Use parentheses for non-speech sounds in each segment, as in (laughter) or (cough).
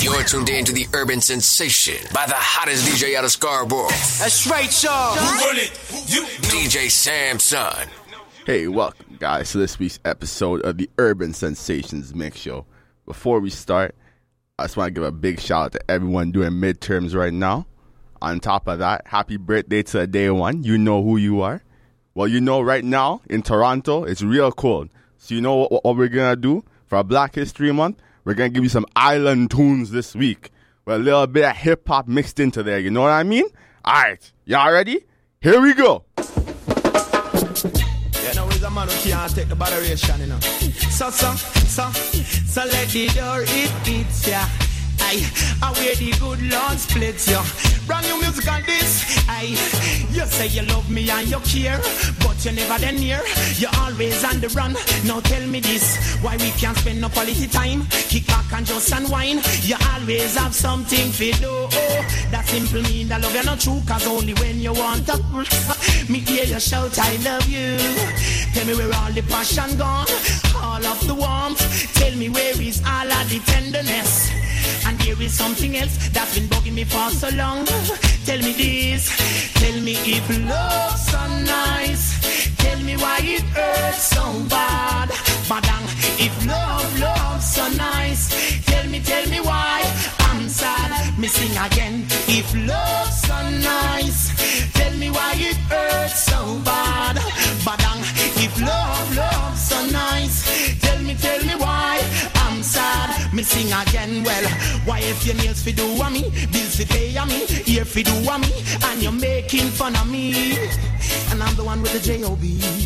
You're tuned in to the Urban Sensation by the hottest DJ out of Scarborough. That's right, y'all. DJ Samson. Hey, welcome guys to this week's episode of the Urban Sensations Mix Show. Before we start, I just want to give a big shout out to everyone doing midterms right now. On top of that, happy birthday to a day one. You know who you are. Well, you know right now in Toronto, it's real cold. So you know what, what we're gonna do for Black History Month? We're gonna give you some island tunes this week with a little bit of hip hop mixed into there. You know what I mean? All right, y'all ready? Here we go. Man can't take the you know. So, so, so, so let the door it hits ya. Aye, I wear the good Lord splits ya. Brand new music on this. I, you say you love me and you care, but you never then near. You're always on the run. Now tell me this, why we can't spend no quality time? Kick back and just unwind. You always have something to do. Oh, that simple mean that love you not true, cause only when you want to. Me hear you shout, I love you. Tell me where all the passion gone, all of the warmth. Tell me where is all of the tenderness. And there is something else that's been bugging me for so long. Tell me this, tell me if love's so nice. Tell me why it hurts so bad. Badang, if love, love's so nice. Tell me, tell me why I'm sad. Me sing again. If love's so nice, tell me why it hurts so bad. Badang, if love, love's so nice. Tell me, tell me why sad. Me sing again. Well, why if your nails fi do a me, bills fi pay a me, ear fi do a me, and you're making fun of me, and I'm the one with the J-O-B.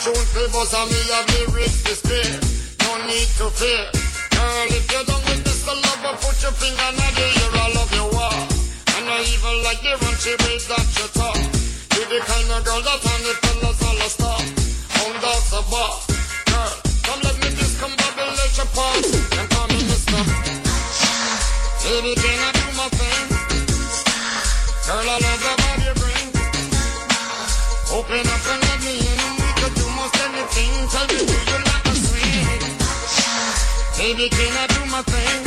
Tune favors and me have lyrics to spare. No need to fear. Girl, if you're done with this, the lover, put your finger in the air. I love your walk. And I even like the raunchy way that you talk. You the kind of girl that on the can I do my thing?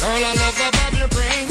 Girl, I love the vibe you bring.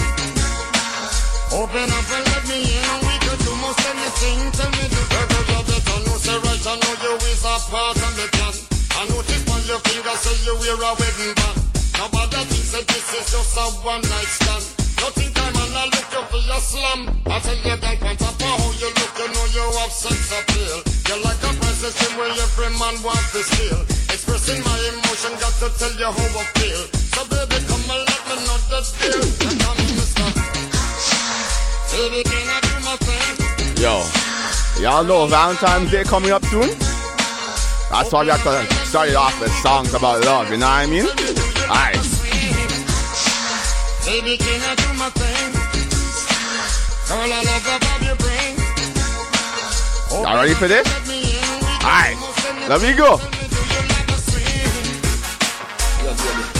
Open up and let me in. We could do most anything. Tell me, you love it? I know, say right, I know you is a part of the plan. I notice on your finger, say you wear a wedding band. Nobody thinks that this is just a one night stand. Nothing time and I look you for your slam. I tell you that on top of how you look, you know you have sex appeal. You're like a princess in where every man wants to steal. Expressing my emotion, got to tell you how I feel. So baby, come and let me know the deal. You call me mister. Baby, can I do my thing? Yo, y'all know Valentine's Day coming up soon? That's why we have to start it off with songs about love, you know what I mean? Alright. Baby, can I do my thing? Girl, I love the vibe you bring. Y'all ready for this? All right, Let me in. We could Alright, do most anything. let me go. Tell me,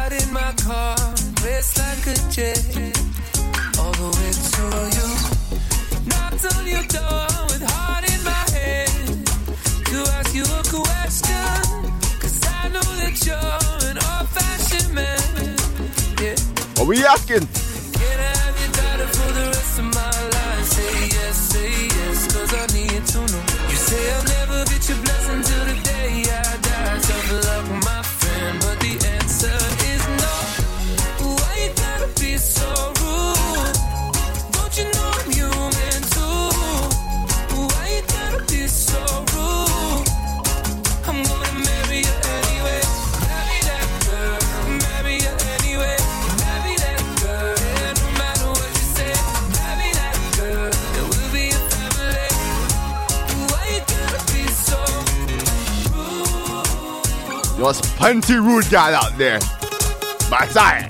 out in my car like a jet all the way to you. Knocked on your door with heart in my head to ask you a question. Cause I know that you're an old fashioned man. Yeah. What were you asking? Life, say yes, say yes, cause I need to know. You say I'll never. Plenty rude guy out there. Alright. I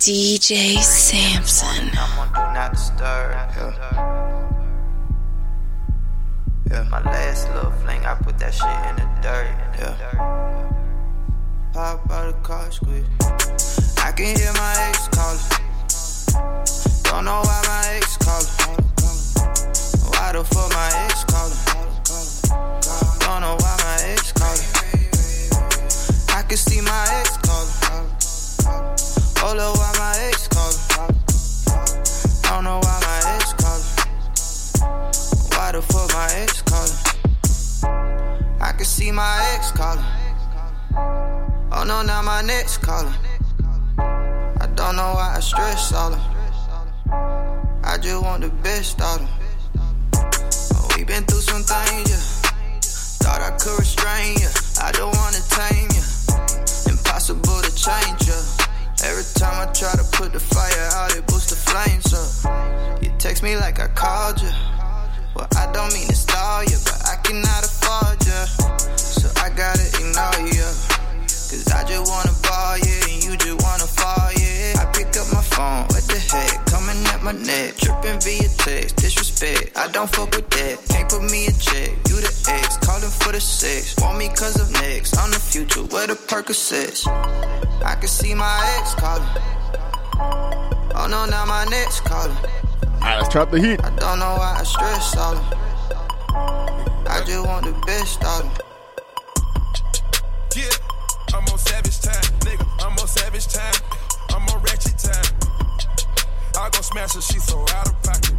DJ Samson. Yeah. My last little fling, I put that shit in the dirt. Yeah. Pop out car squeeze. I can hear my ex calling. Don't know why my ex calling. Why the fuck my ex calling? Don't know why my ex calling. I can see my ex calling. Oh, Hold up, why my ex calling? I don't know why my ex calling. Why the fuck my ex calling? I can see my ex calling. Oh no, now my next calling. I don't know why I stress all them. I just want the best out of them. Oh, we been through some things, yeah. Thought I could restrain you. I don't wanna tame you. Impossible to change you. Every time I try to put the fire out, it boosts the flames up. You text me like I called you. Well, I don't mean to stall you, but I cannot afford you. So I gotta ignore you. Cause I just wanna ball, yeah, and you just wanna fall, yeah. I pick up my phone, what the heck? Coming at my neck, tripping via text, disrespect. I don't fuck with that. Can't put me in check. You the ex, calling for the sex. Want me cause of next. I'm the future, where the Percocets. I can see my ex calling. Oh no, now my next calling. Alright, let's turn up the heat. I don't know why I stress all them. I just want the best out of them. Yeah, I'm on savage time, nigga. I'm on savage time. I'm on ratchet time. I gon' smash her, she so out of pocket.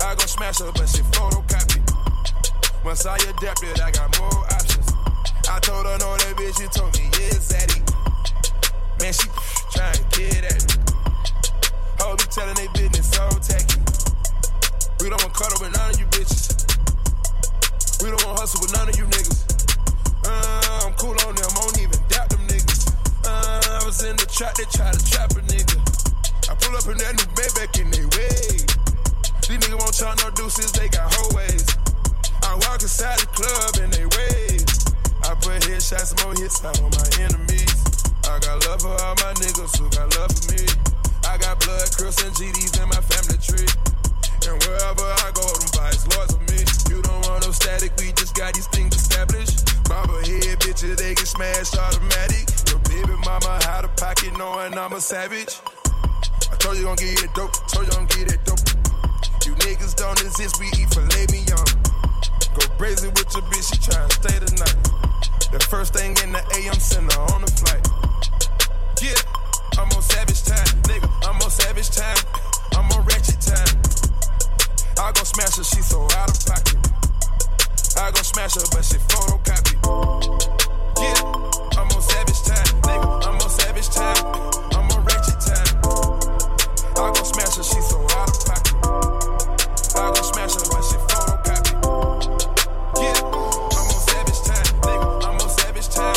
I gon' smash her, but she photocopy. Once I adapted, I got more options. I told her no, that bitch, she told me, yeah, Zaddy. Man, she trying to get at me. Hoes be telling they business so tacky. We don't want cuddle with none of you bitches. We don't want hustle with none of you niggas. I'm cool on them, I don't even doubt them niggas. Uh, I was in the trap, they try to trap a nigga. I pull up in that new back in they way. These niggas won't try no deuces, they got whole ways. I walk inside the club and they wave. I put headshots, more hits out on my enemies. I got love for all my niggas who got love for me. I got blood, Crips, and GDs in my family tree. And wherever I go, them vibes lords of me. You don't want no static, we just got these things established. Bobber head bitches, they get smashed automatic. Your baby mama out of pocket, knowing I'm a savage. I Told you gon' give you that dope. Told you gon' give you that dope. You niggas don't exist, we eat filet mignon. Go crazy with your bitch, she tryna stay the night. The first thing in the AM, her on the flight. Yeah, I'm on savage time, nigga. I'm on savage time. I'm on ratchet time. I gon' smash her, she so out of pocket. I gon' smash her, but she photocopy. Yeah, I'm on savage time, nigga. I'm on savage time. I'm on ratchet time. I gon' smash her, she so out of pocket. I gon' smash her, but she photocopy. Yeah, I'm on savage time, nigga. I'm on savage time.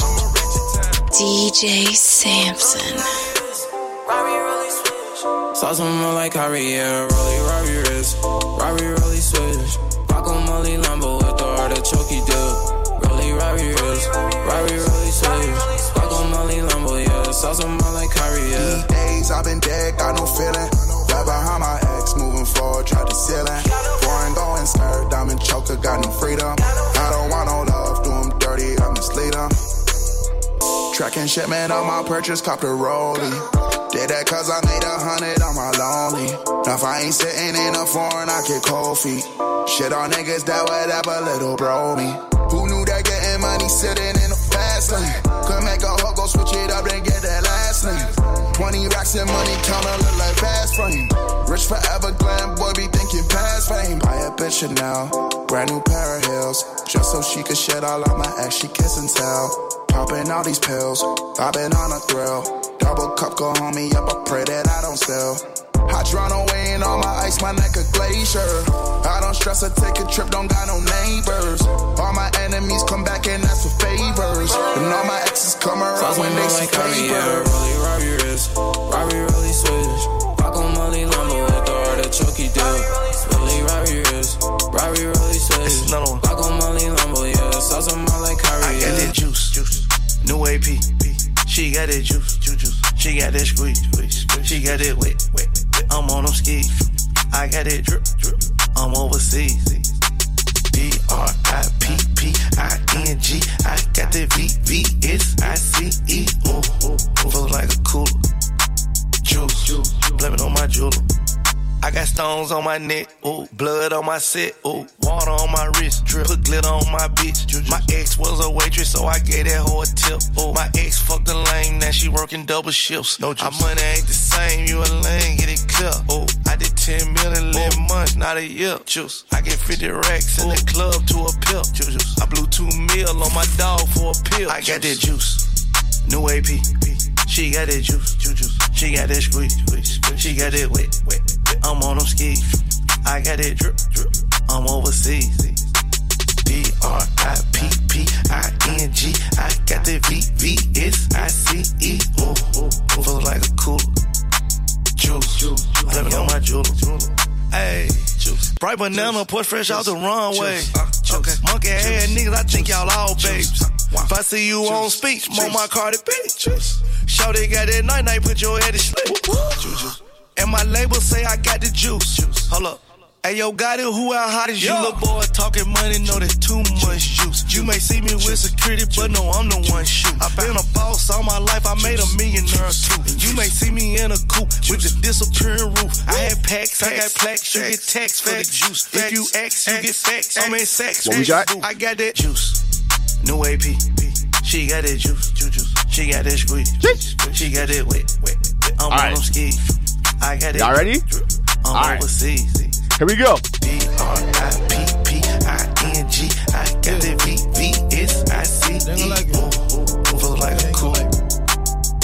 I'm on ratchet time. DJ Samson. Saw someone like Kyrie, yeah, Rolly, Robbie wrist. Robbie, Rolly switch. Guacamole Lambo with the artichoke dip. Rolly, Robbie wrist. Robbie, Rolly switch. Guacamole Lambo, yeah. Saw some more like Kyrie, yeah. These days I've been dead, got no feeling. Right behind my ex, moving forward, try the ceiling. Foreign going skirt, diamond choker, got no freedom. I don't want no love, do 'em dirty, I mislead 'em. Tracking shipment on my purchase, cop the rollie. Did that cause I made a hundred on my if I ain't sitting in a foreign, I get cold feet. Shit on niggas that would ever little bro me. Who knew that getting money sitting in the fast lane? Could make a hoe go switch it up and get that last name. 20 racks and money counter look like fast frame. Rich forever, glam boy be thinking past fame. Buy a bitch now, brand new pair of heels. Just so she could shed all of my ass, she kiss and tell. Popping all these pills, I've been on a thrill. Double cup go me up, I pray that I don't spill. Hydrano in all my ice, my neck a glacier. I don't stress or take a trip, don't got no neighbors. All my enemies come back and ask for favors. And all my exes come around some when more they see like Kyrie, yeah, favors. Rolly, Robbie wrist. Robbie, Rolly switch. Guacamole Lambo with the artichoke dip. Rolly, Robbie wrist. Robbie, Rolly switch. Guacamole Lambo, yeah. Saw some more like Kyrie, I got yeah. that juice, juice. New AP. She got that juice, juice, juice. She got that squeeze, squeeze, squeeze. She got that wet, wet, wet. I'm on them skis. I got that drip, drip. I'm overseas. D R I P P I N G. I got that V V S I C E. Ooh, ooh, ooh. Feel like a cooler. Juice, blame it on my jeweler. I got stones on my neck, ooh, blood on my set, ooh, water on my wrist, drip, put glitter on my bitch. My ex was a waitress, so I gave that hoe a tip. Ooh, my ex fucked a lame, now she working double shifts. No Our money ain't the same, you a lame, get it clear. Ooh, I did 10 million, 11 months, not a year. Juice, I get 50 racks in the club to a pill. Juice, I blew two mil on my dog for a pill. I got that juice, new AP. She got that juice, juice, juice. She got that squeeze, squeeze, squeeze. She got that wet. I'm on them skis. I got that drip, drip. I'm overseas. D R I P P I N G. I got that V V S I C E. Ooh. Feel like a cooler. Juice, it on my jeweler. Hey, juice. Bright banana, put fresh out the runway. Okay. Monkey head niggas, I think y'all all babes. If I see you on speech, on my Cardi B. Show they got that night night, put your head to sleep. And my label say I got the juice. Hold up. Hey yo, got it, who out hot as you? Little boy talking money, know that too much juice. You may see me with security, but no, I'm the one shooting. I've been a boss all my life, I made a millionaire too. You may see me in a coupe with the disappearing roof. I had packs, I got plaques, you get tax for the juice. If you X, you get facts. I'm in sex. What we got? I got that juice. New AP. She got that juice, juice, juice. She got that squeeze. She got that wet, wet. wet. I'm on right. them skis. I got. Y'all ready? I'm All right. overseas. Here we go. D R I P P I N G. I got that V V S I C E. Ooh, ooh, Feel like a cool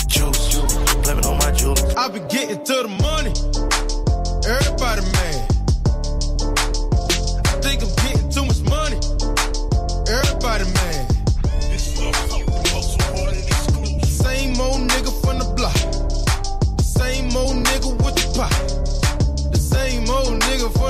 juice. Blame it on my jeweler. I be getting to the money. Everybody mad. I think I'm getting too much money. Everybody mad.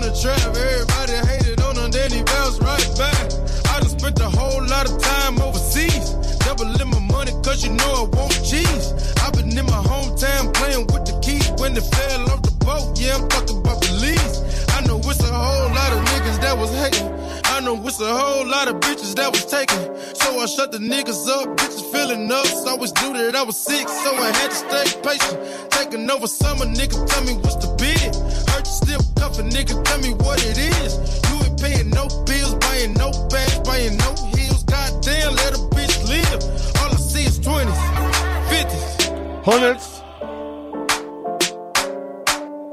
From the trap. Everybody hated on then he bounced right back. I done spent a whole lot of time overseas. Doubling my money cause you know I want cheese. I've been in my hometown playing with the keys when they fell off the boat. Yeah, I'm talking about police. I know it's a whole lot of niggas that was hating. I know it's a whole lot of bitches that was taking. So I shut the niggas up. Bitches feeling us. Always knew that I was sick, so I had to stay patient. Taking over summer, nigga, tell me what's the bid. Still cuffing, nigga, tell me what it is. You ain't paying no bills, buying no bags, buying no heels. Goddamn, let a bitch live. All I see is 20s, 50s. Hundreds.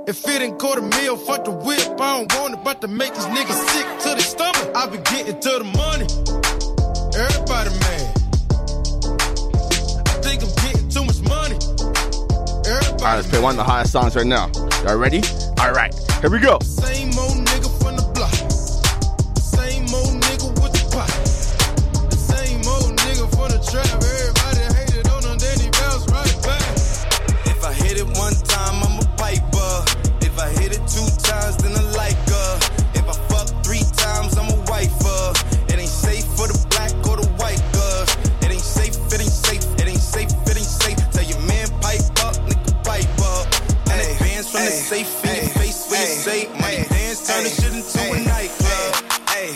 If it ain't quarter meal, fuck the whip. I don't want it, about to make these niggas sick to the stomach. I been getting to the money. Everybody mad. I think I'm getting too much money. Everybody All right, let's play one of the hottest songs right now. Y'all ready? All right, here we go. Same old nigga from the block. Same old nigga with the pot. Same old nigga from the trap. Everybody hated on him, then he bounced right back. If I hit it one time, I'm a piper. If I hit it two times, then I like her. If I fuck three times, I'm a wifer. It ain't safe for the black or the white girls. It ain't safe, it ain't safe, it ain't safe, it ain't safe. Tell your man pipe up, nigga pipe up. And advance from the safe say money dance, turn the shit into a nightclub. Hey,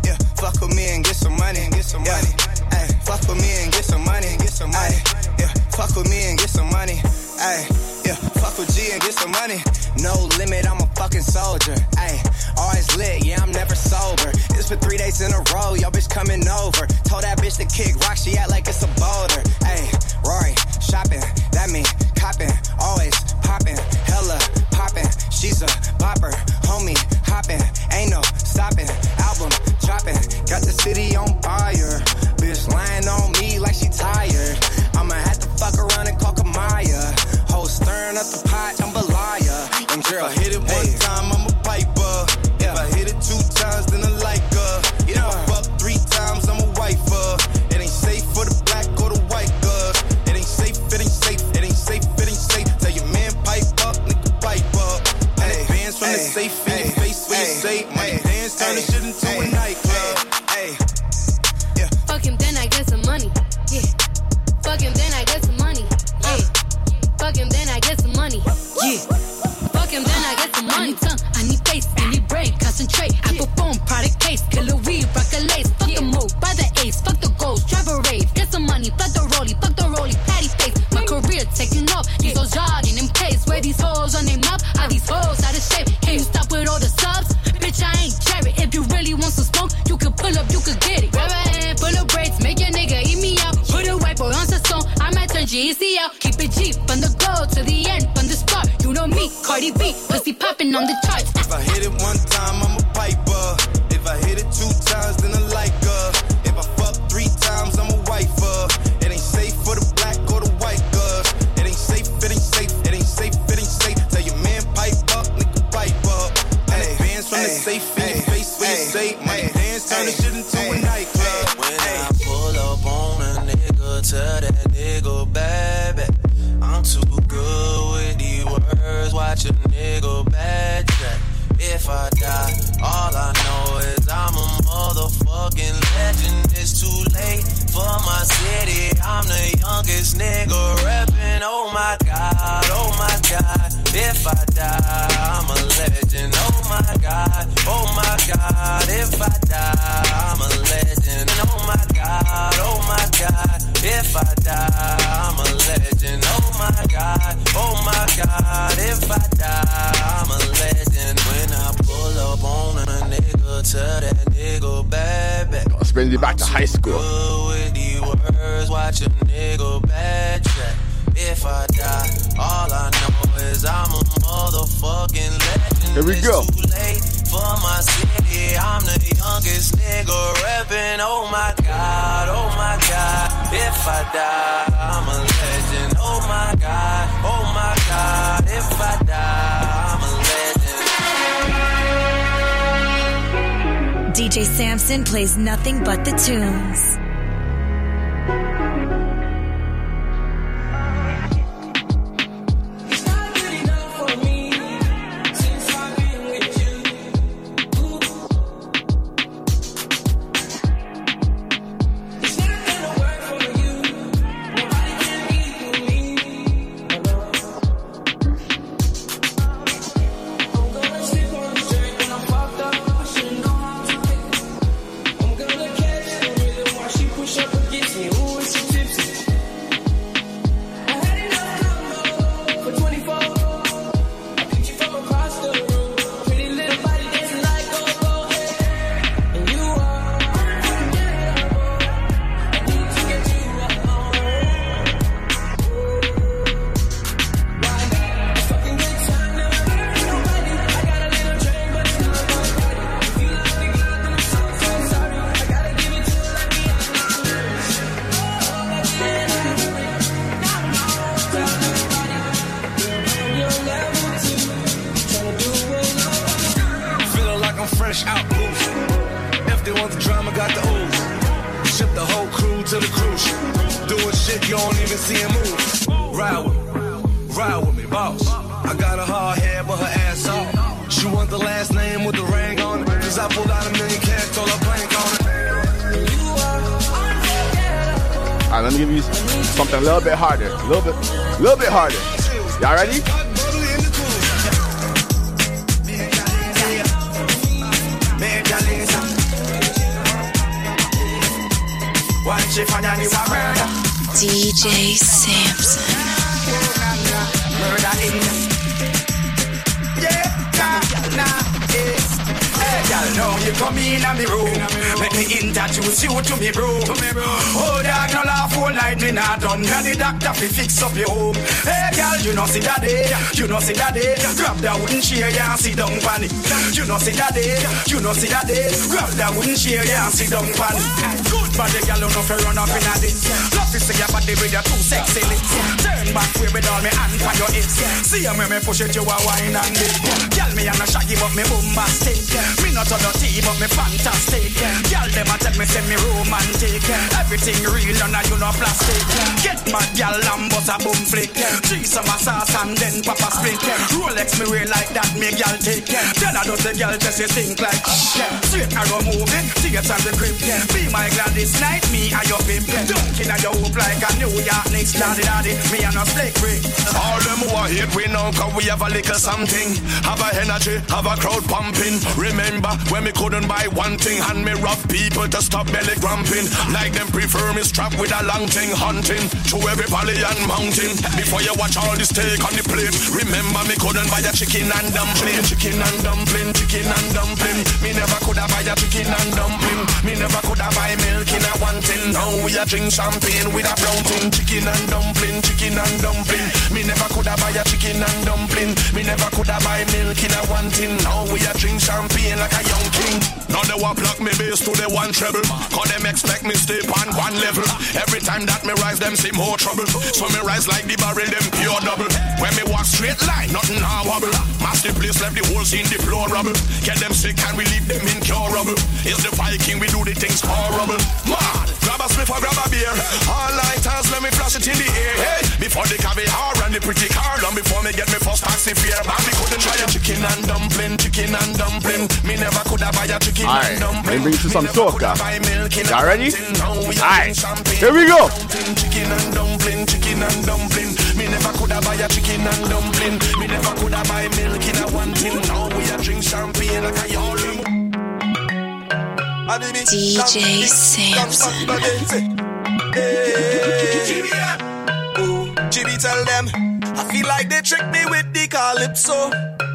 yeah, fuck with me and get some money and get some money. Hey, fuck with me and get some money and get some money. Yeah, fuck with me and get some money. Hey, yeah, fuck with G and get some money. No limit, I'm a fucking soldier. Hey, always lit, yeah, I'm never sober. It's for three days in a row, yo bitch coming over. Told that bitch to kick rock, she act like it's a boulder. Hey, Rory, shopping, that mean copping, always popping, hella popping. She's a bopper, homie, hoppin', ain't no stopping. Album dropping, got the city on youngest nigga reppin'. Oh my god, oh my god. If I die, I'm a legend. Oh my god, oh my god. If I die, I'm a legend. Oh my god, oh my god. If I die, I'm a legend. Oh my god, oh my god. If I die, I'm a legend. When I pull up on a nigga, tell that nigga, baby. Let's bring you back oh, to high school. With these words, watch a nigga backtrack. If I die, all I know is I'm a motherfucking legend. Here we go. Too late for my city. I'm the youngest nigga reppin'. Oh my god, oh my god. If I die, I'm a legend. Oh my god, oh my god. If I die, I'm a legend. DJ Samson plays nothing but the tunes. Little bit harder. A little bit, a little bit harder. Y'all ready? DJ Samson. Girl, now you come in a me room. Make me introduce you to me bro Oh, dog, no laugh all night, me not done. Got the doctor fi fix up your home. Hey, girl, you know see that day You know see that day Grab that wooden chair, yeah, and sit down pan it. You know see that day You know see that day Grab that wooden chair, yeah, and sit down pan it. Good. Body, girl, you know fi run up in a this Love to see your body with your two sexy lips Turn back way with all me hand for your hips See how me me push it, you a wine and dip Girl, me a no shaggy, but me bombastic Me not on the tea, but me fantastic. Girl, them a tell me say me romantic. Everything real and you no plastic. Get my girl and a boom flick. Three summer sauce and then pop a split. Rolex me wear like that, me girl take. Tell her does the girl just you think like Straight arrow moving, tears on the grip. Be my glad this night, me and your pimp. Dunking at your hoop like a New York Knicks. Daddy, daddy, me and a brick. All them who are hate we know cause we have a little something. Have a energy, have a crowd pumping. Remember when we couldn't buy one thing And me rough people to stop belly grumping. Like them prefer me strap with a long thing Hunting through every valley and mountain. Before you watch all this steak on the plate Remember me couldn't buy a chicken and dumpling. Chicken and dumpling, chicken and dumpling. Me never could have buy a chicken and dumpling. Me never could have buy milk in a one tin. Now we a drink champagne with a brown thing. Chicken and dumpling, chicken and dumpling. Me never could have buy a chicken and dumpling. Me never could have buy milk in a one tin Now we a drink champagne like a young king Now they want block me bass to the one treble. Cause them expect me stay on one level. Every time that me rise them see more trouble. So me rise like the barrel them pure double. When me walk straight line nothing now wobble. Mass the place left the whole scene deplorable Get them sick and we leave them incurable. It's the Viking we do the things horrible. Mad Grab a spliff or grab a beer. All lighters let me flash it in the air. Hey, Before the caviar and the pretty car Long before me get me first taxi fare. Man me couldn't try a chicken and dumpling Chicken and dumpling. Me never could have buy a chicken All and right, let dumpling me bring you to some soca. Ah. Y'all ready? All right, here we go. Chicken and dumpling, chicken and dumpling. Me never could have buy a chicken and dumpling. Me never could have buy milk in a one tin. Now we a drink champagne like a yarding. DJ Samson. Ooh, Jimmy tell them I feel like they tricked me with the calypso.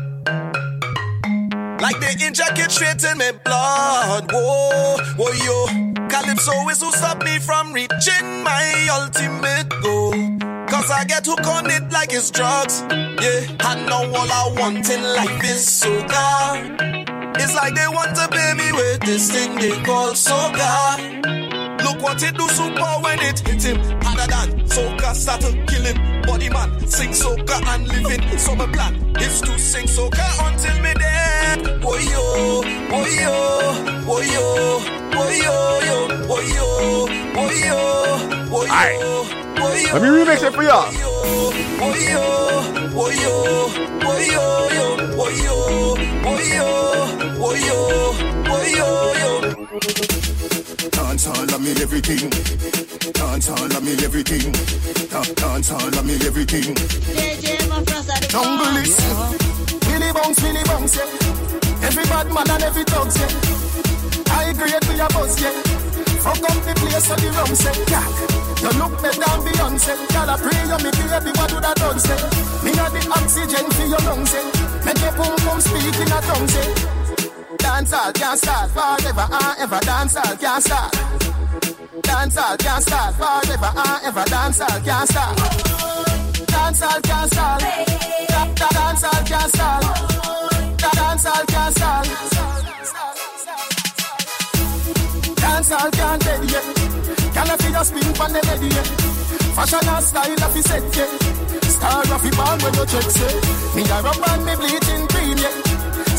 Like they inject it straight in my blood. Whoa, whoa, yo. Calypso is who stop me from reaching my ultimate goal. Cause I get hooked on it like it's drugs. Yeah, I know all I want in life is soca. It's like they want to pay me with this thing they call soca. Look what it do super when it hit him. Harder than soca start to kill him. Body man, sing soca and living. So my plan is to sing soca until me yo. Let me remix it for y'all. Boy yo, boy yo, boy yo, boy yo, Dance all of me everything. Dance all of me everything. Dance all of me everything. Jungle is Billy bounce, Billy bounce, yeah. Every bad man and every dog, yeah. I agree with your boss, yeah. Fuck up the place of the rum, say, yeah. You look better than Beyonce. Girl, I pray you, me baby, what do that done, say? Me got the oxygen for your lungs, say. Make your pum pum speak in a tongue, say. Dance all can't start forever and ever. Dance all can't start. Dance all can't start forever and ever. Dance all can't start. Dance all can't start. Da- da- Dance all can't start. Da- Dance all can't start. Dance all can't dead yet. Can I feel your spin from the lady yet? Fashion and style of the set yet. Star of the band when you check say. Me a rub and me yet.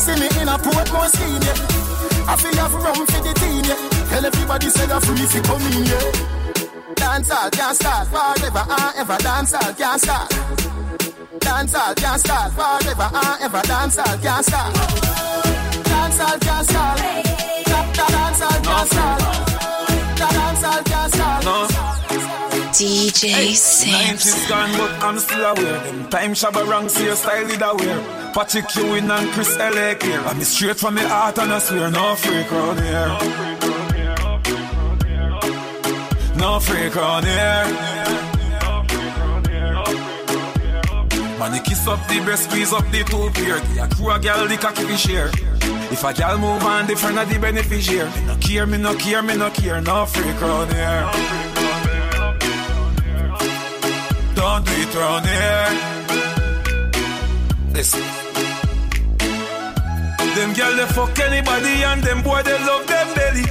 See me in a port more scheme yeah. I feel have rum for the team yeah. Tell everybody say you're free if you come in yeah. Dancehall can't start forever and ever. Dancehall can't start. Dancehall can't start forever and ever. Dancehall can't start. Dancehall can't start. Da- da- Dancehall can't start. Da- Dancehall can't start. No. DJ Nineties Samson. gone, but I'm still aware. Them time shabba wrong, see your style did aware. Patrick Ewing and Chris L.A. here. I'm straight from the heart and I swear, no freak round here. No freak round here. Man, you kiss up the breast, squeeze up the two pair. The crew a gal, the cocky fi share. If a gal move on, the friend of the beneficiary. Me no care, me no care, me no care. No freak round here. Don't do it round here. Listen. Them girl they fuck anybody and them boy they love them belly.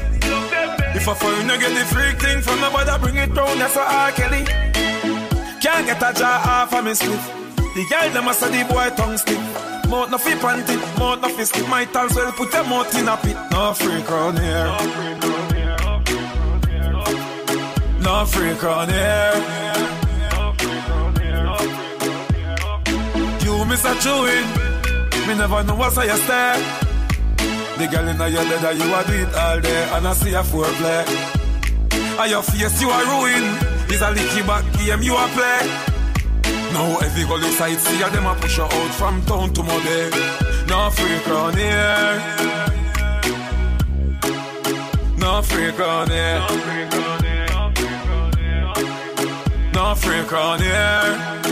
If I found a foreigner get the freak thing from nobody, bring it round, that's a R. Kelly. Can't get a jaw off of me split. The girl them a say the boy tongue stick. Mouth no fi panty, mouth no fi stick. Might as well put your mouth in a pit. No freak round here. No freak round here. You miss a chewing. Me never know what's how you stare. The girl in your bed that you a do it all day and I see a foreplay. And your face you are ruin. Is a licky back game you a play. Now every girl inside see ya them a push you out from town to my day. No freak round here. No freak round here. No freak round here.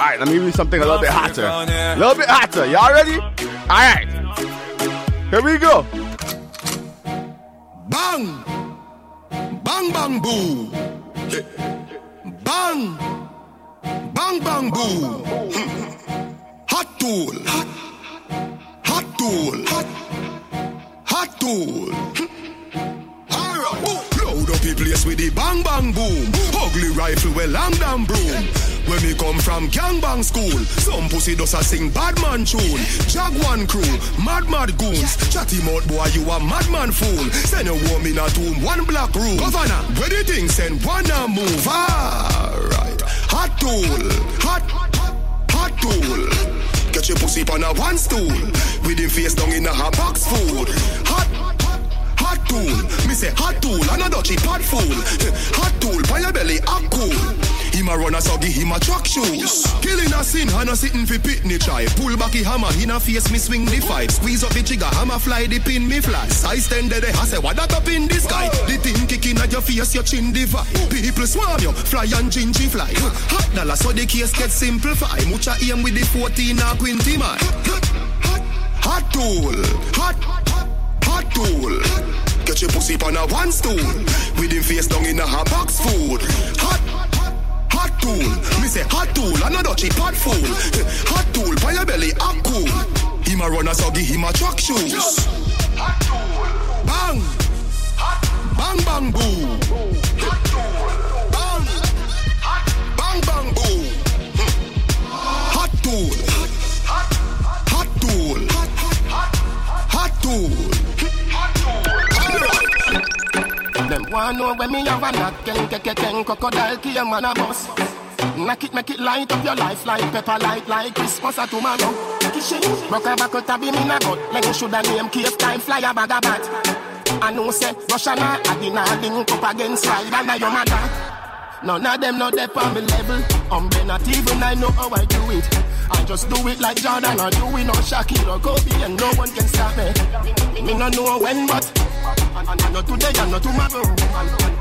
All right, let me give you something a little bit hotter. A little bit hotter. Y'all ready? All right. Here we go. Bang! Bang bang boo! Bang! Bang bang boo! Hot tool! Hot tool! Hot tool! Alright, load up the place with the bang bang boom. Ugly rifle with long damn broom. Me come from gangbang school, some pussy does a sing bad man tune. Jaguan crew, mad mad goons. Chatty mouth boy, you a madman fool. Send a woman a tomb, one black room. Governor, where the thing send one a move. Alright, hot tool, hot, hot tool. Get your pussy on a one stool. With him face down in a hot box food. Hot, hot tool. Me say hot tool, and a dutchy pot fool. (laughs) Hot tool, by your belly, up cool. Him a run a so give him a track shoes. Killing a sin, and a sitting fi pitney try. Pull back the hammer, in a face me swing the five. Squeeze up the trigger, hammer fly the pin me fly. I stand there, I say what that up in the sky. The thing kicking at your face, your chin divide. People swarm you, fly and gingy fly. Hot dollar, so the case get simplify. Mucha aim with the 14 or 20 man. Hot hot tool, hot, hot tool. Get your pussy on a one stool. With him face down in a hot box food. Hot, hot tool. Me say hot tool, and a dutchy pot fool. (laughs) Hot tool, by your belly, up cool. Him a runner, so give him a truck shoes. Bang, Hot. bang, bang, boom. Bang, bang, bang, boom. Hot tool, hot tool, hot tool. Them want know when me have a knock, ken ken ken ken crocodile key man a bus. Knock it, make it light up your life like pepper light like Christmas or tomorrow. Kissing, rock a a beam in a gut. Like you shoulda name cave time fly a bag a bat. I know say Russia na not link up against slide and your mother. None of them know they on me level. Um, I'm not even I know how I do it. I just do it like Jordan or do it or Shaquille or Kobe and no one can stop me. Me no know when but and, not today and not tomorrow.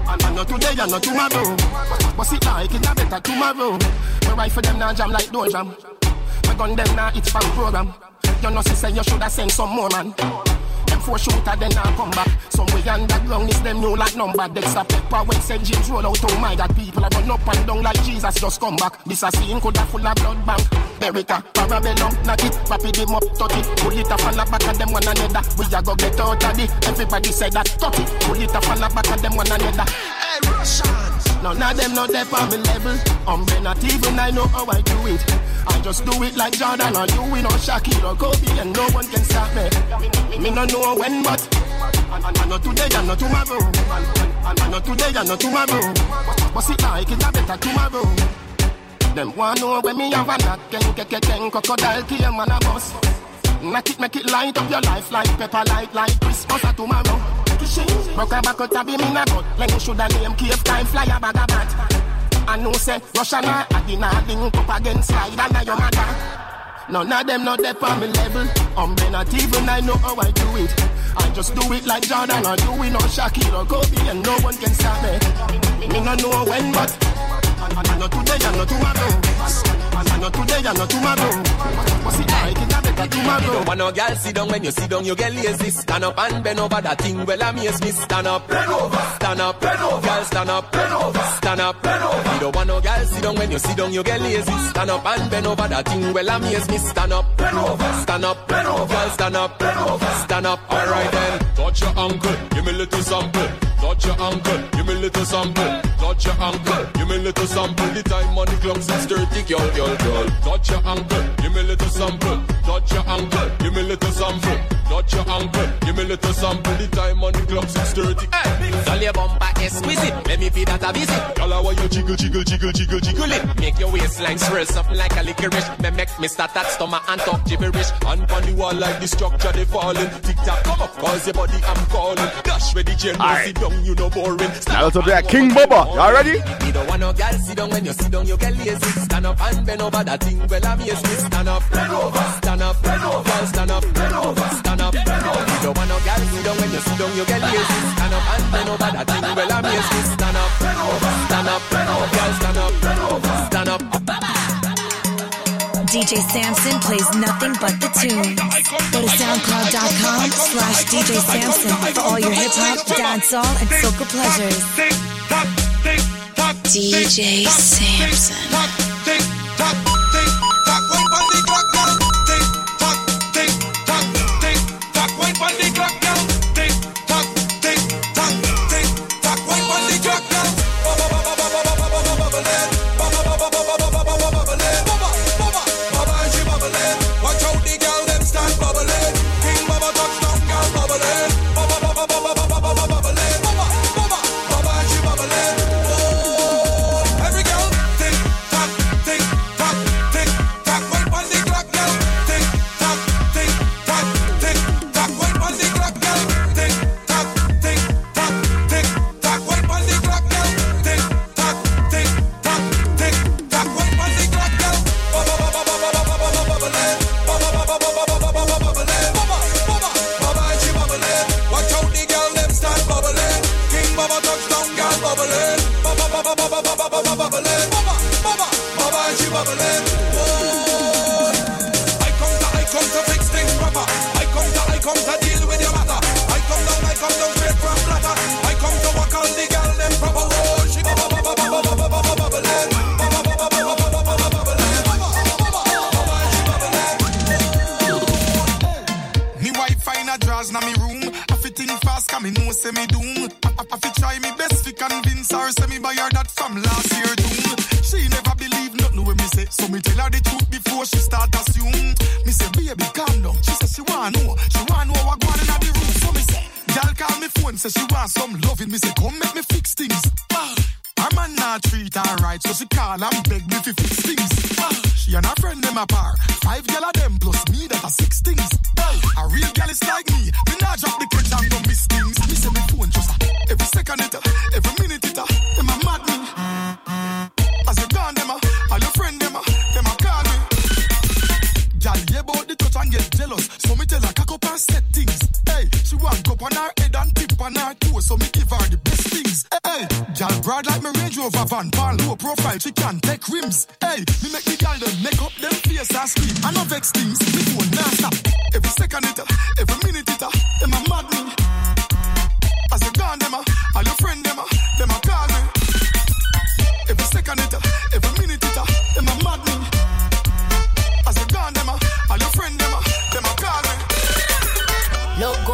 And, not today and not tomorrow. But it like it a better tomorrow. My rifle them now jam like door jam. My gun them now it's from program. You know say you shoulda send some more man. Them four shooter then I come back. Somewhere underground is them new like number. Dexter Pepper when St. James roll out. Oh my God, people are run up and down like Jesus just come back. This a scene coulda full of blood bank. Berica, Parabellum, knock it, papi them up, touch it. Pull it off and back of them one another. We a go get out of it. Everybody say that, touch it. Pull it off and back of them one another. Hey, Russians. None of them know they on me level. Um, I'm not even I know how I do it. I just do it like Jordan or you, we know Shaquille or Kobe, and no one can stop me. Me, no know when, but and not today and not tomorrow. I know today, I know tomorrow. But it like it a better tomorrow. Them want know when me have a knock, ken, ken, ken, ken, crocodile kill man a bus. Make it, make it light up your life like pepper light, like Christmas or tomorrow. Broke a back out a beam in a gut, like you shoulda name cave time fly a bag of bat. I know say Russia na I did link up against slide under your mother. None of them not there on me level. Um, me not even I know how I do it. I just do it like Jordan or do it no Shaquille or Kobe and no one can stop me. Me no know when but I know today I know tomorrow. I know today I know tomorrow. But it like it a better tomorrow. Don't want no girl sit down when you sit down, you get lazy. Stand up and bend over that thing. Well, amaze me. Stand up, bend over, stand up, bend over. Girl, stand up, bend over, stand up, bend over. You don't want no girl sit down when you sit down, you get lazy. Stand up and bend over that thing. Well, amaze me. Stand up, bend over, stand up, bend over. Girl, stand up, bend over, stand up. All right then. Touch your ankle, give me a little sample. Touch your ankle, give me little sample. Touch your ankle, give me little sample. The time on the clock is 30, girl, girl, girl. Touch your ankle, give me little sample. Touch your ankle, give me little sample. Touch your ankle, give me a little sample. The time on the clock is 30. Hey, tell your bumper exquisite. Let me feel that a visit. Girl, how you jiggle, jiggle, jiggle, jiggle, jiggle it. Make your waistline swirl something like a licorice. Me make me start that stomach and talk gibberish. And on the wall like the structure they falling. Tick tock, come up, cause your body I'm calling. Dash where the general Alright. sit down, you know boring. Now let's up there, King Bubba. Y'all ready? You don't want no girl sit down when you sit down, you get lazy. Stand up and bend over that thing. Well, I'm yes, me. Stand up, bend over, stand up, bend over, girl, stand up, bend over, stand up, over. You don't want no sit down when you sit down, you get lazy. Stand up and over that thing. Stand up, stand up, girl, stand up, stand up. DJ Samson plays nothing but the tunes. Go to soundcloud.com slash DJ Samson for all your hip hop, dancehall, and soca pleasures. DJ Samson.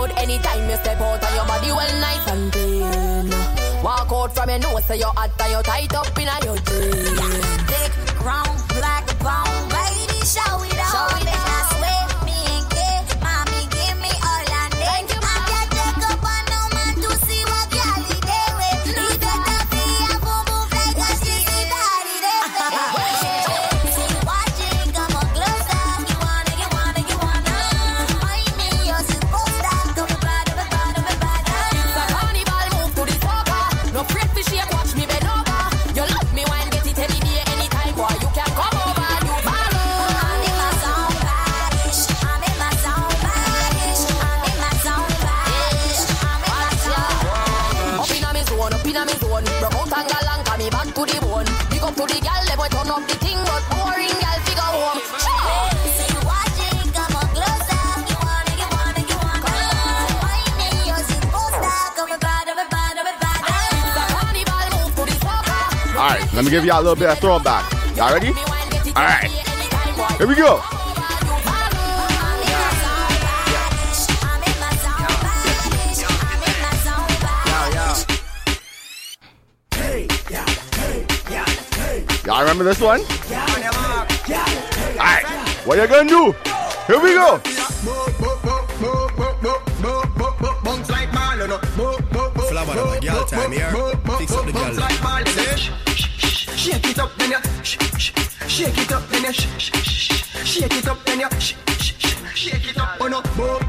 Good anytime you step out and your body well nice and clean. Walk out from your nose so you're hot and you're tight up in your jeans. Thick, grown, black, bone, baby, show it all. Let me give y'all a little bit of throwback. Y'all ready? All right. Here we go. Y'all remember this one? Alright, what you gonna do? Here we go! Flower, girl time here. Fix up the girl shake it up, then ya sh- sh- shake it up, then ya sh- sh- sh- shake it up, then ya sh- sh- sh- shake it up. Oh no, boy.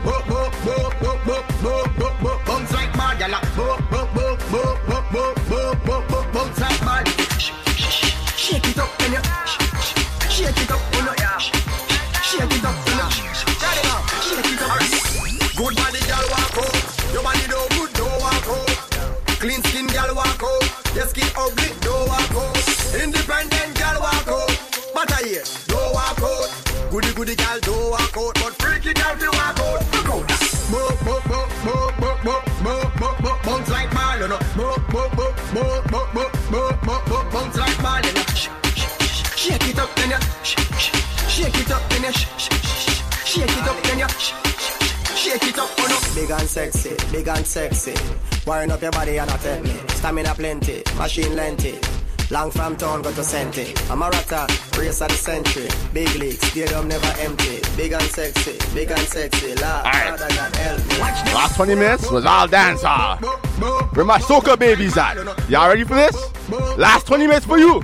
sexy. Wiring up your body and attack me. Stamina plenty, machine lenty. Long from town, got to Senti. it. I'm a rocker, race of the century. Big leagues, stadium never empty. Big and sexy, big and sexy. La, all right. Last 20 minutes was all dancehall. Where my soca babies at? Y'all ready for this? Last 20 minutes for you.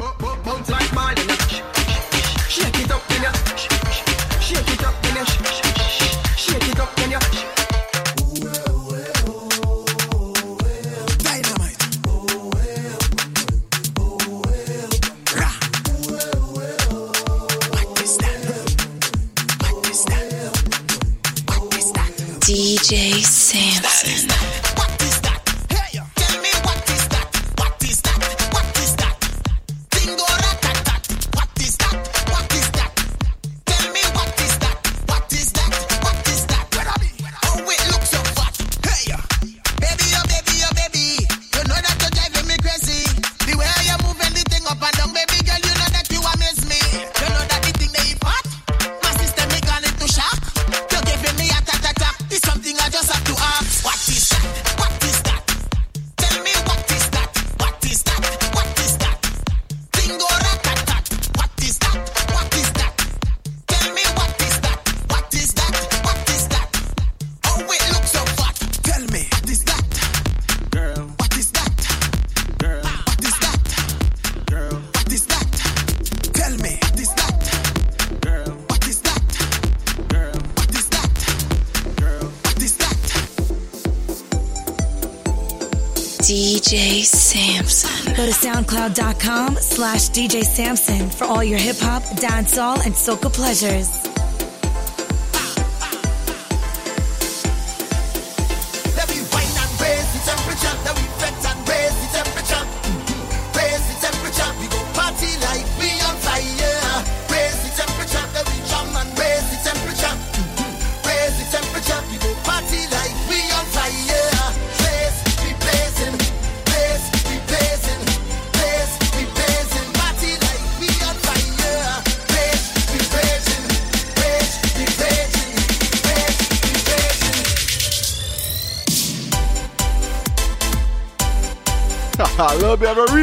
SoundCloud.com slash DJ Samson for all your hip hop, dancehall, and soca pleasures.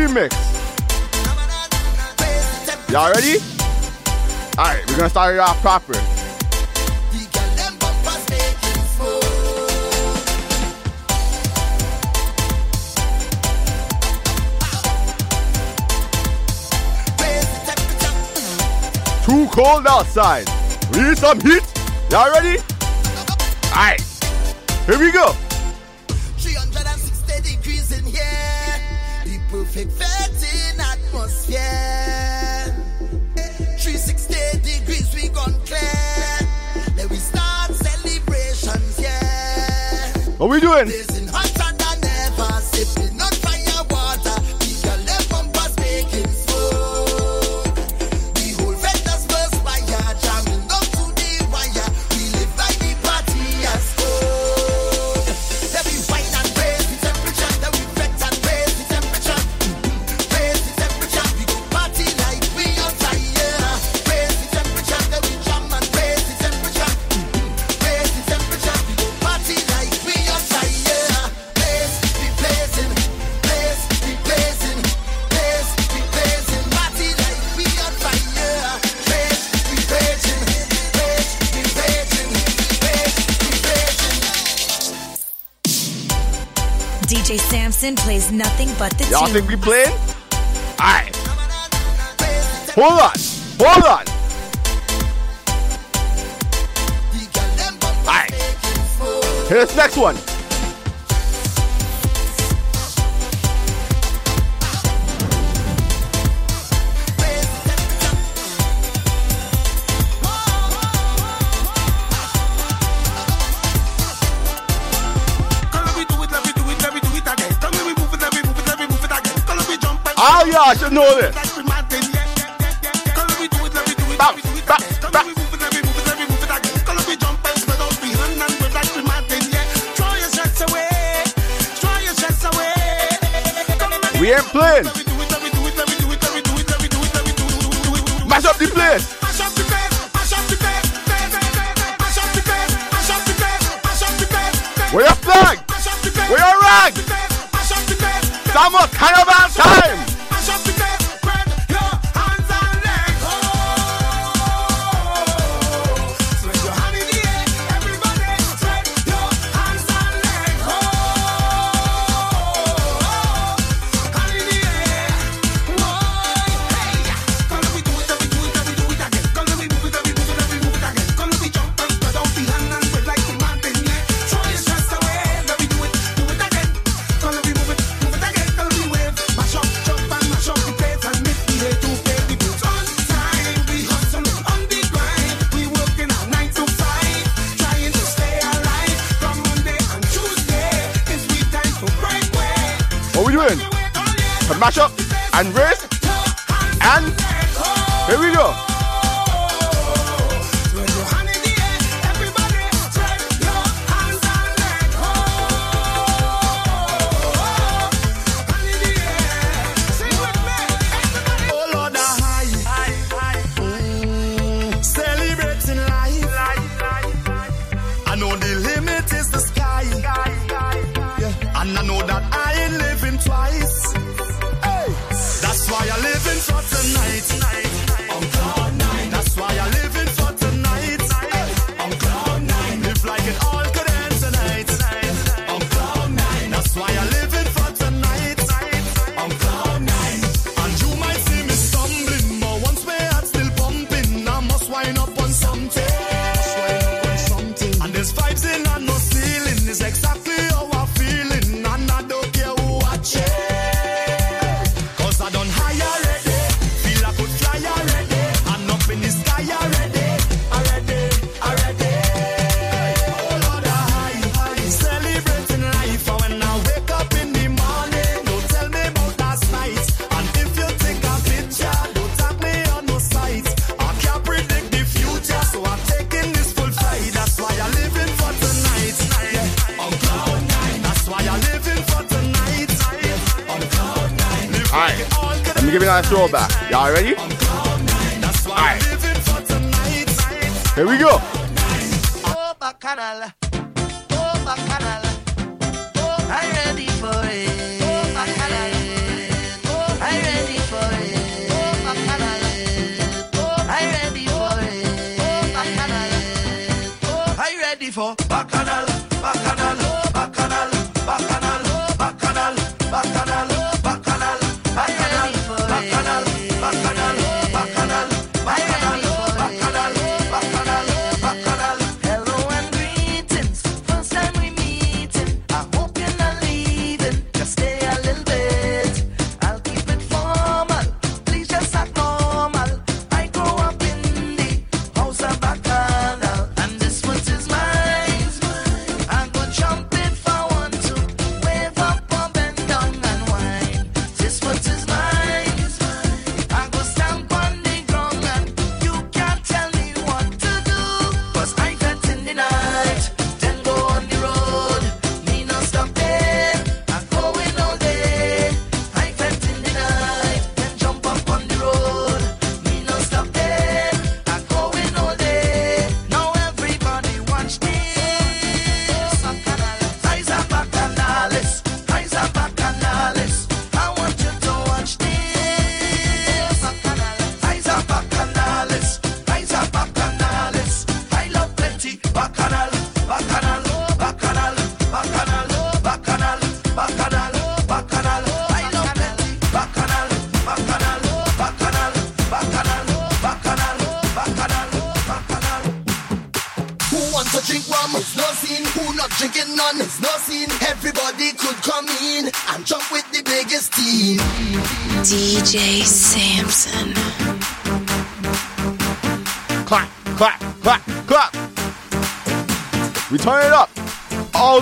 remix. Y'all ready? Alright, we're gonna start it off proper. Too cold outside. We need some heat. Y'all ready? Alright, here we go. perfecting atmosphere. 360 degrees, we gone clear. We start celebrations, yeah. What we doing? Jason plays nothing but the Y'all think we playing? Alright. Hold on. Hold on. Alright. Here's the next one. I should know this. We ain't playing. Mash up the place. Where your flag? Where your rag? Summer carnival time! time throwback. Y'all ready? All right. Here we go.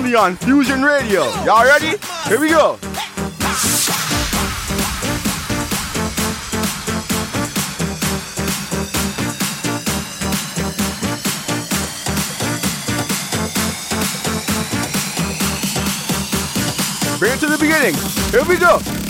only on Fusion Radio. Y'all ready? Here we go. Bring it to the beginning. Here we go.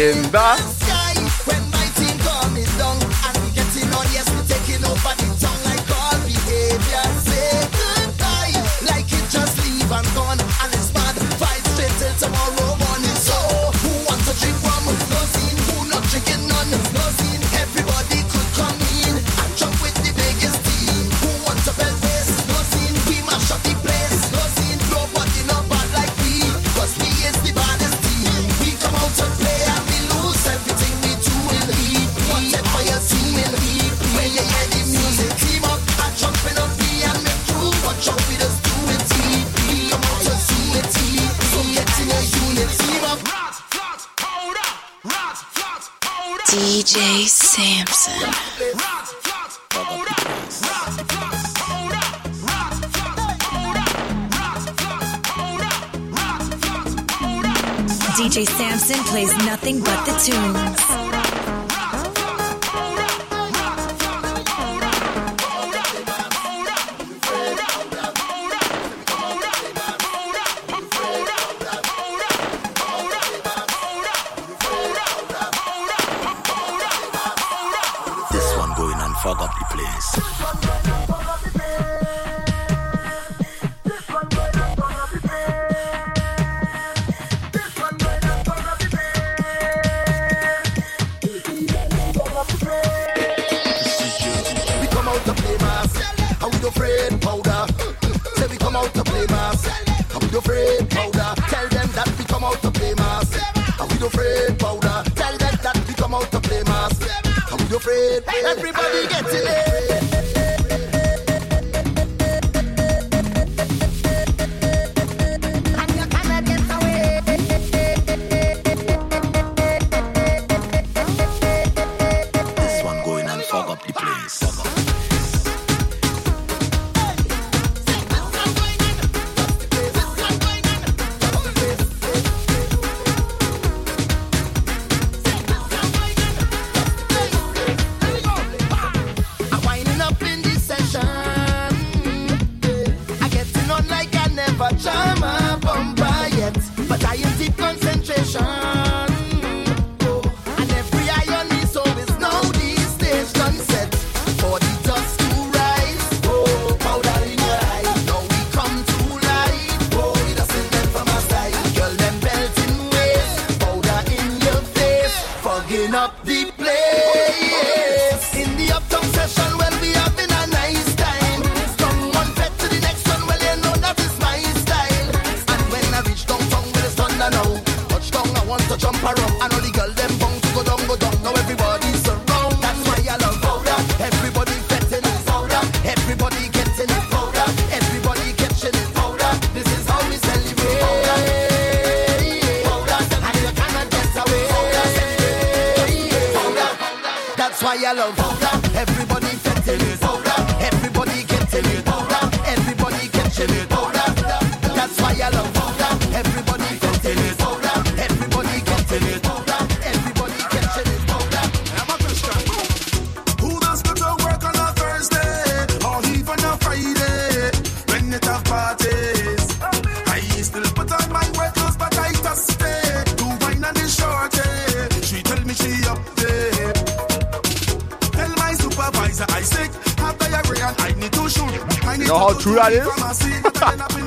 Simba. powder. Say we come out to play mass. And we do afraid powder. Tell them that we come out to play mass. And we do afraid powder. Tell them that we come out to play mass. And we do afraid. Everybody get in it. True that is? (laughs)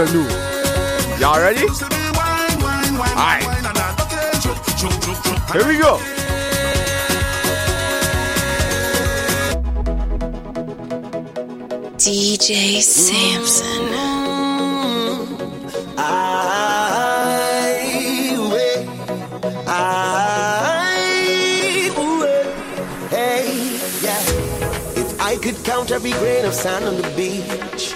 Y'all ready? Alright. Here we go. DJ Samson. I, mm. wait. I, wait. Hey, yeah. If I could count every grain of sand on the beach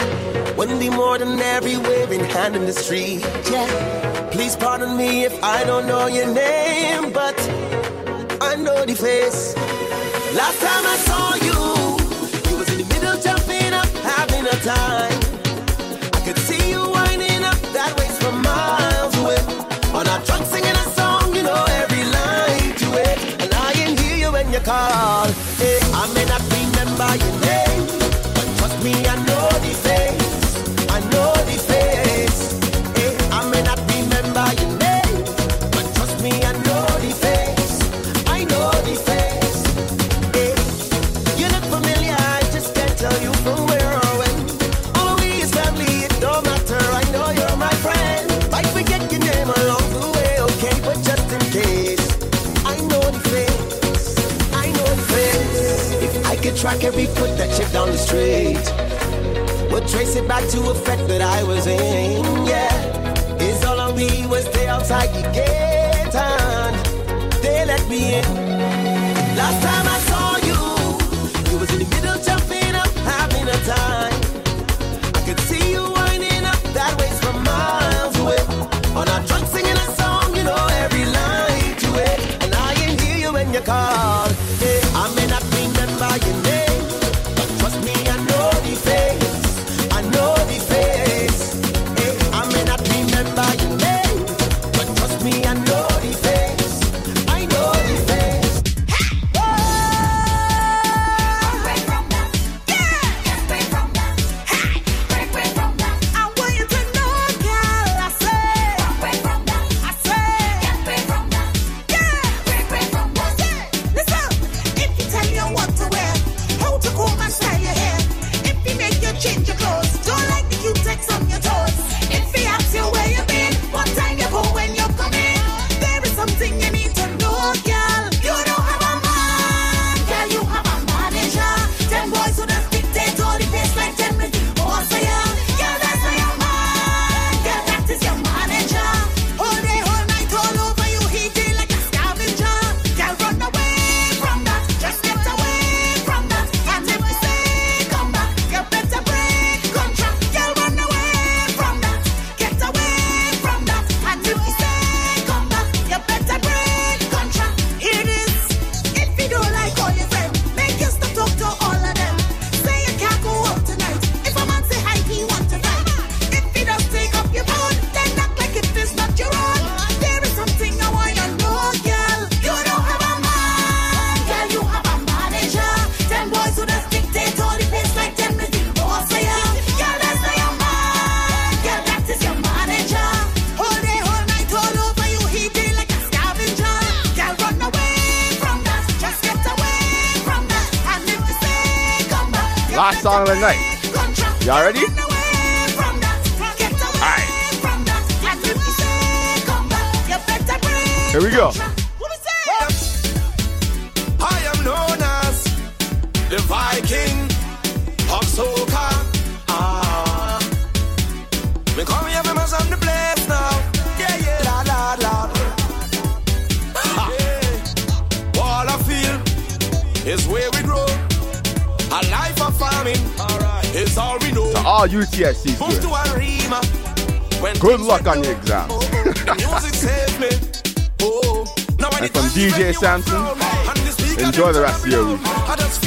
wouldn't be more than every in hand in the street. Yeah. Please pardon me if I don't know your name, but I know the face. Last time I saw you, you was in the middle jumping up, having a time. We'll trace it back to a fact that I was in. Yeah, it's all on me was stay outside the gate and they let me in. Last time. Here we go. I am known as the Viking of Ah. We call me every man's on the place now. Yeah, yeah, la, la, la. Feel is where we grow. A life of farming all right. is all we know. To all UTSCs. Good luck on your music saved me. (laughs) And from DJ Samson, enjoy the rest of your week.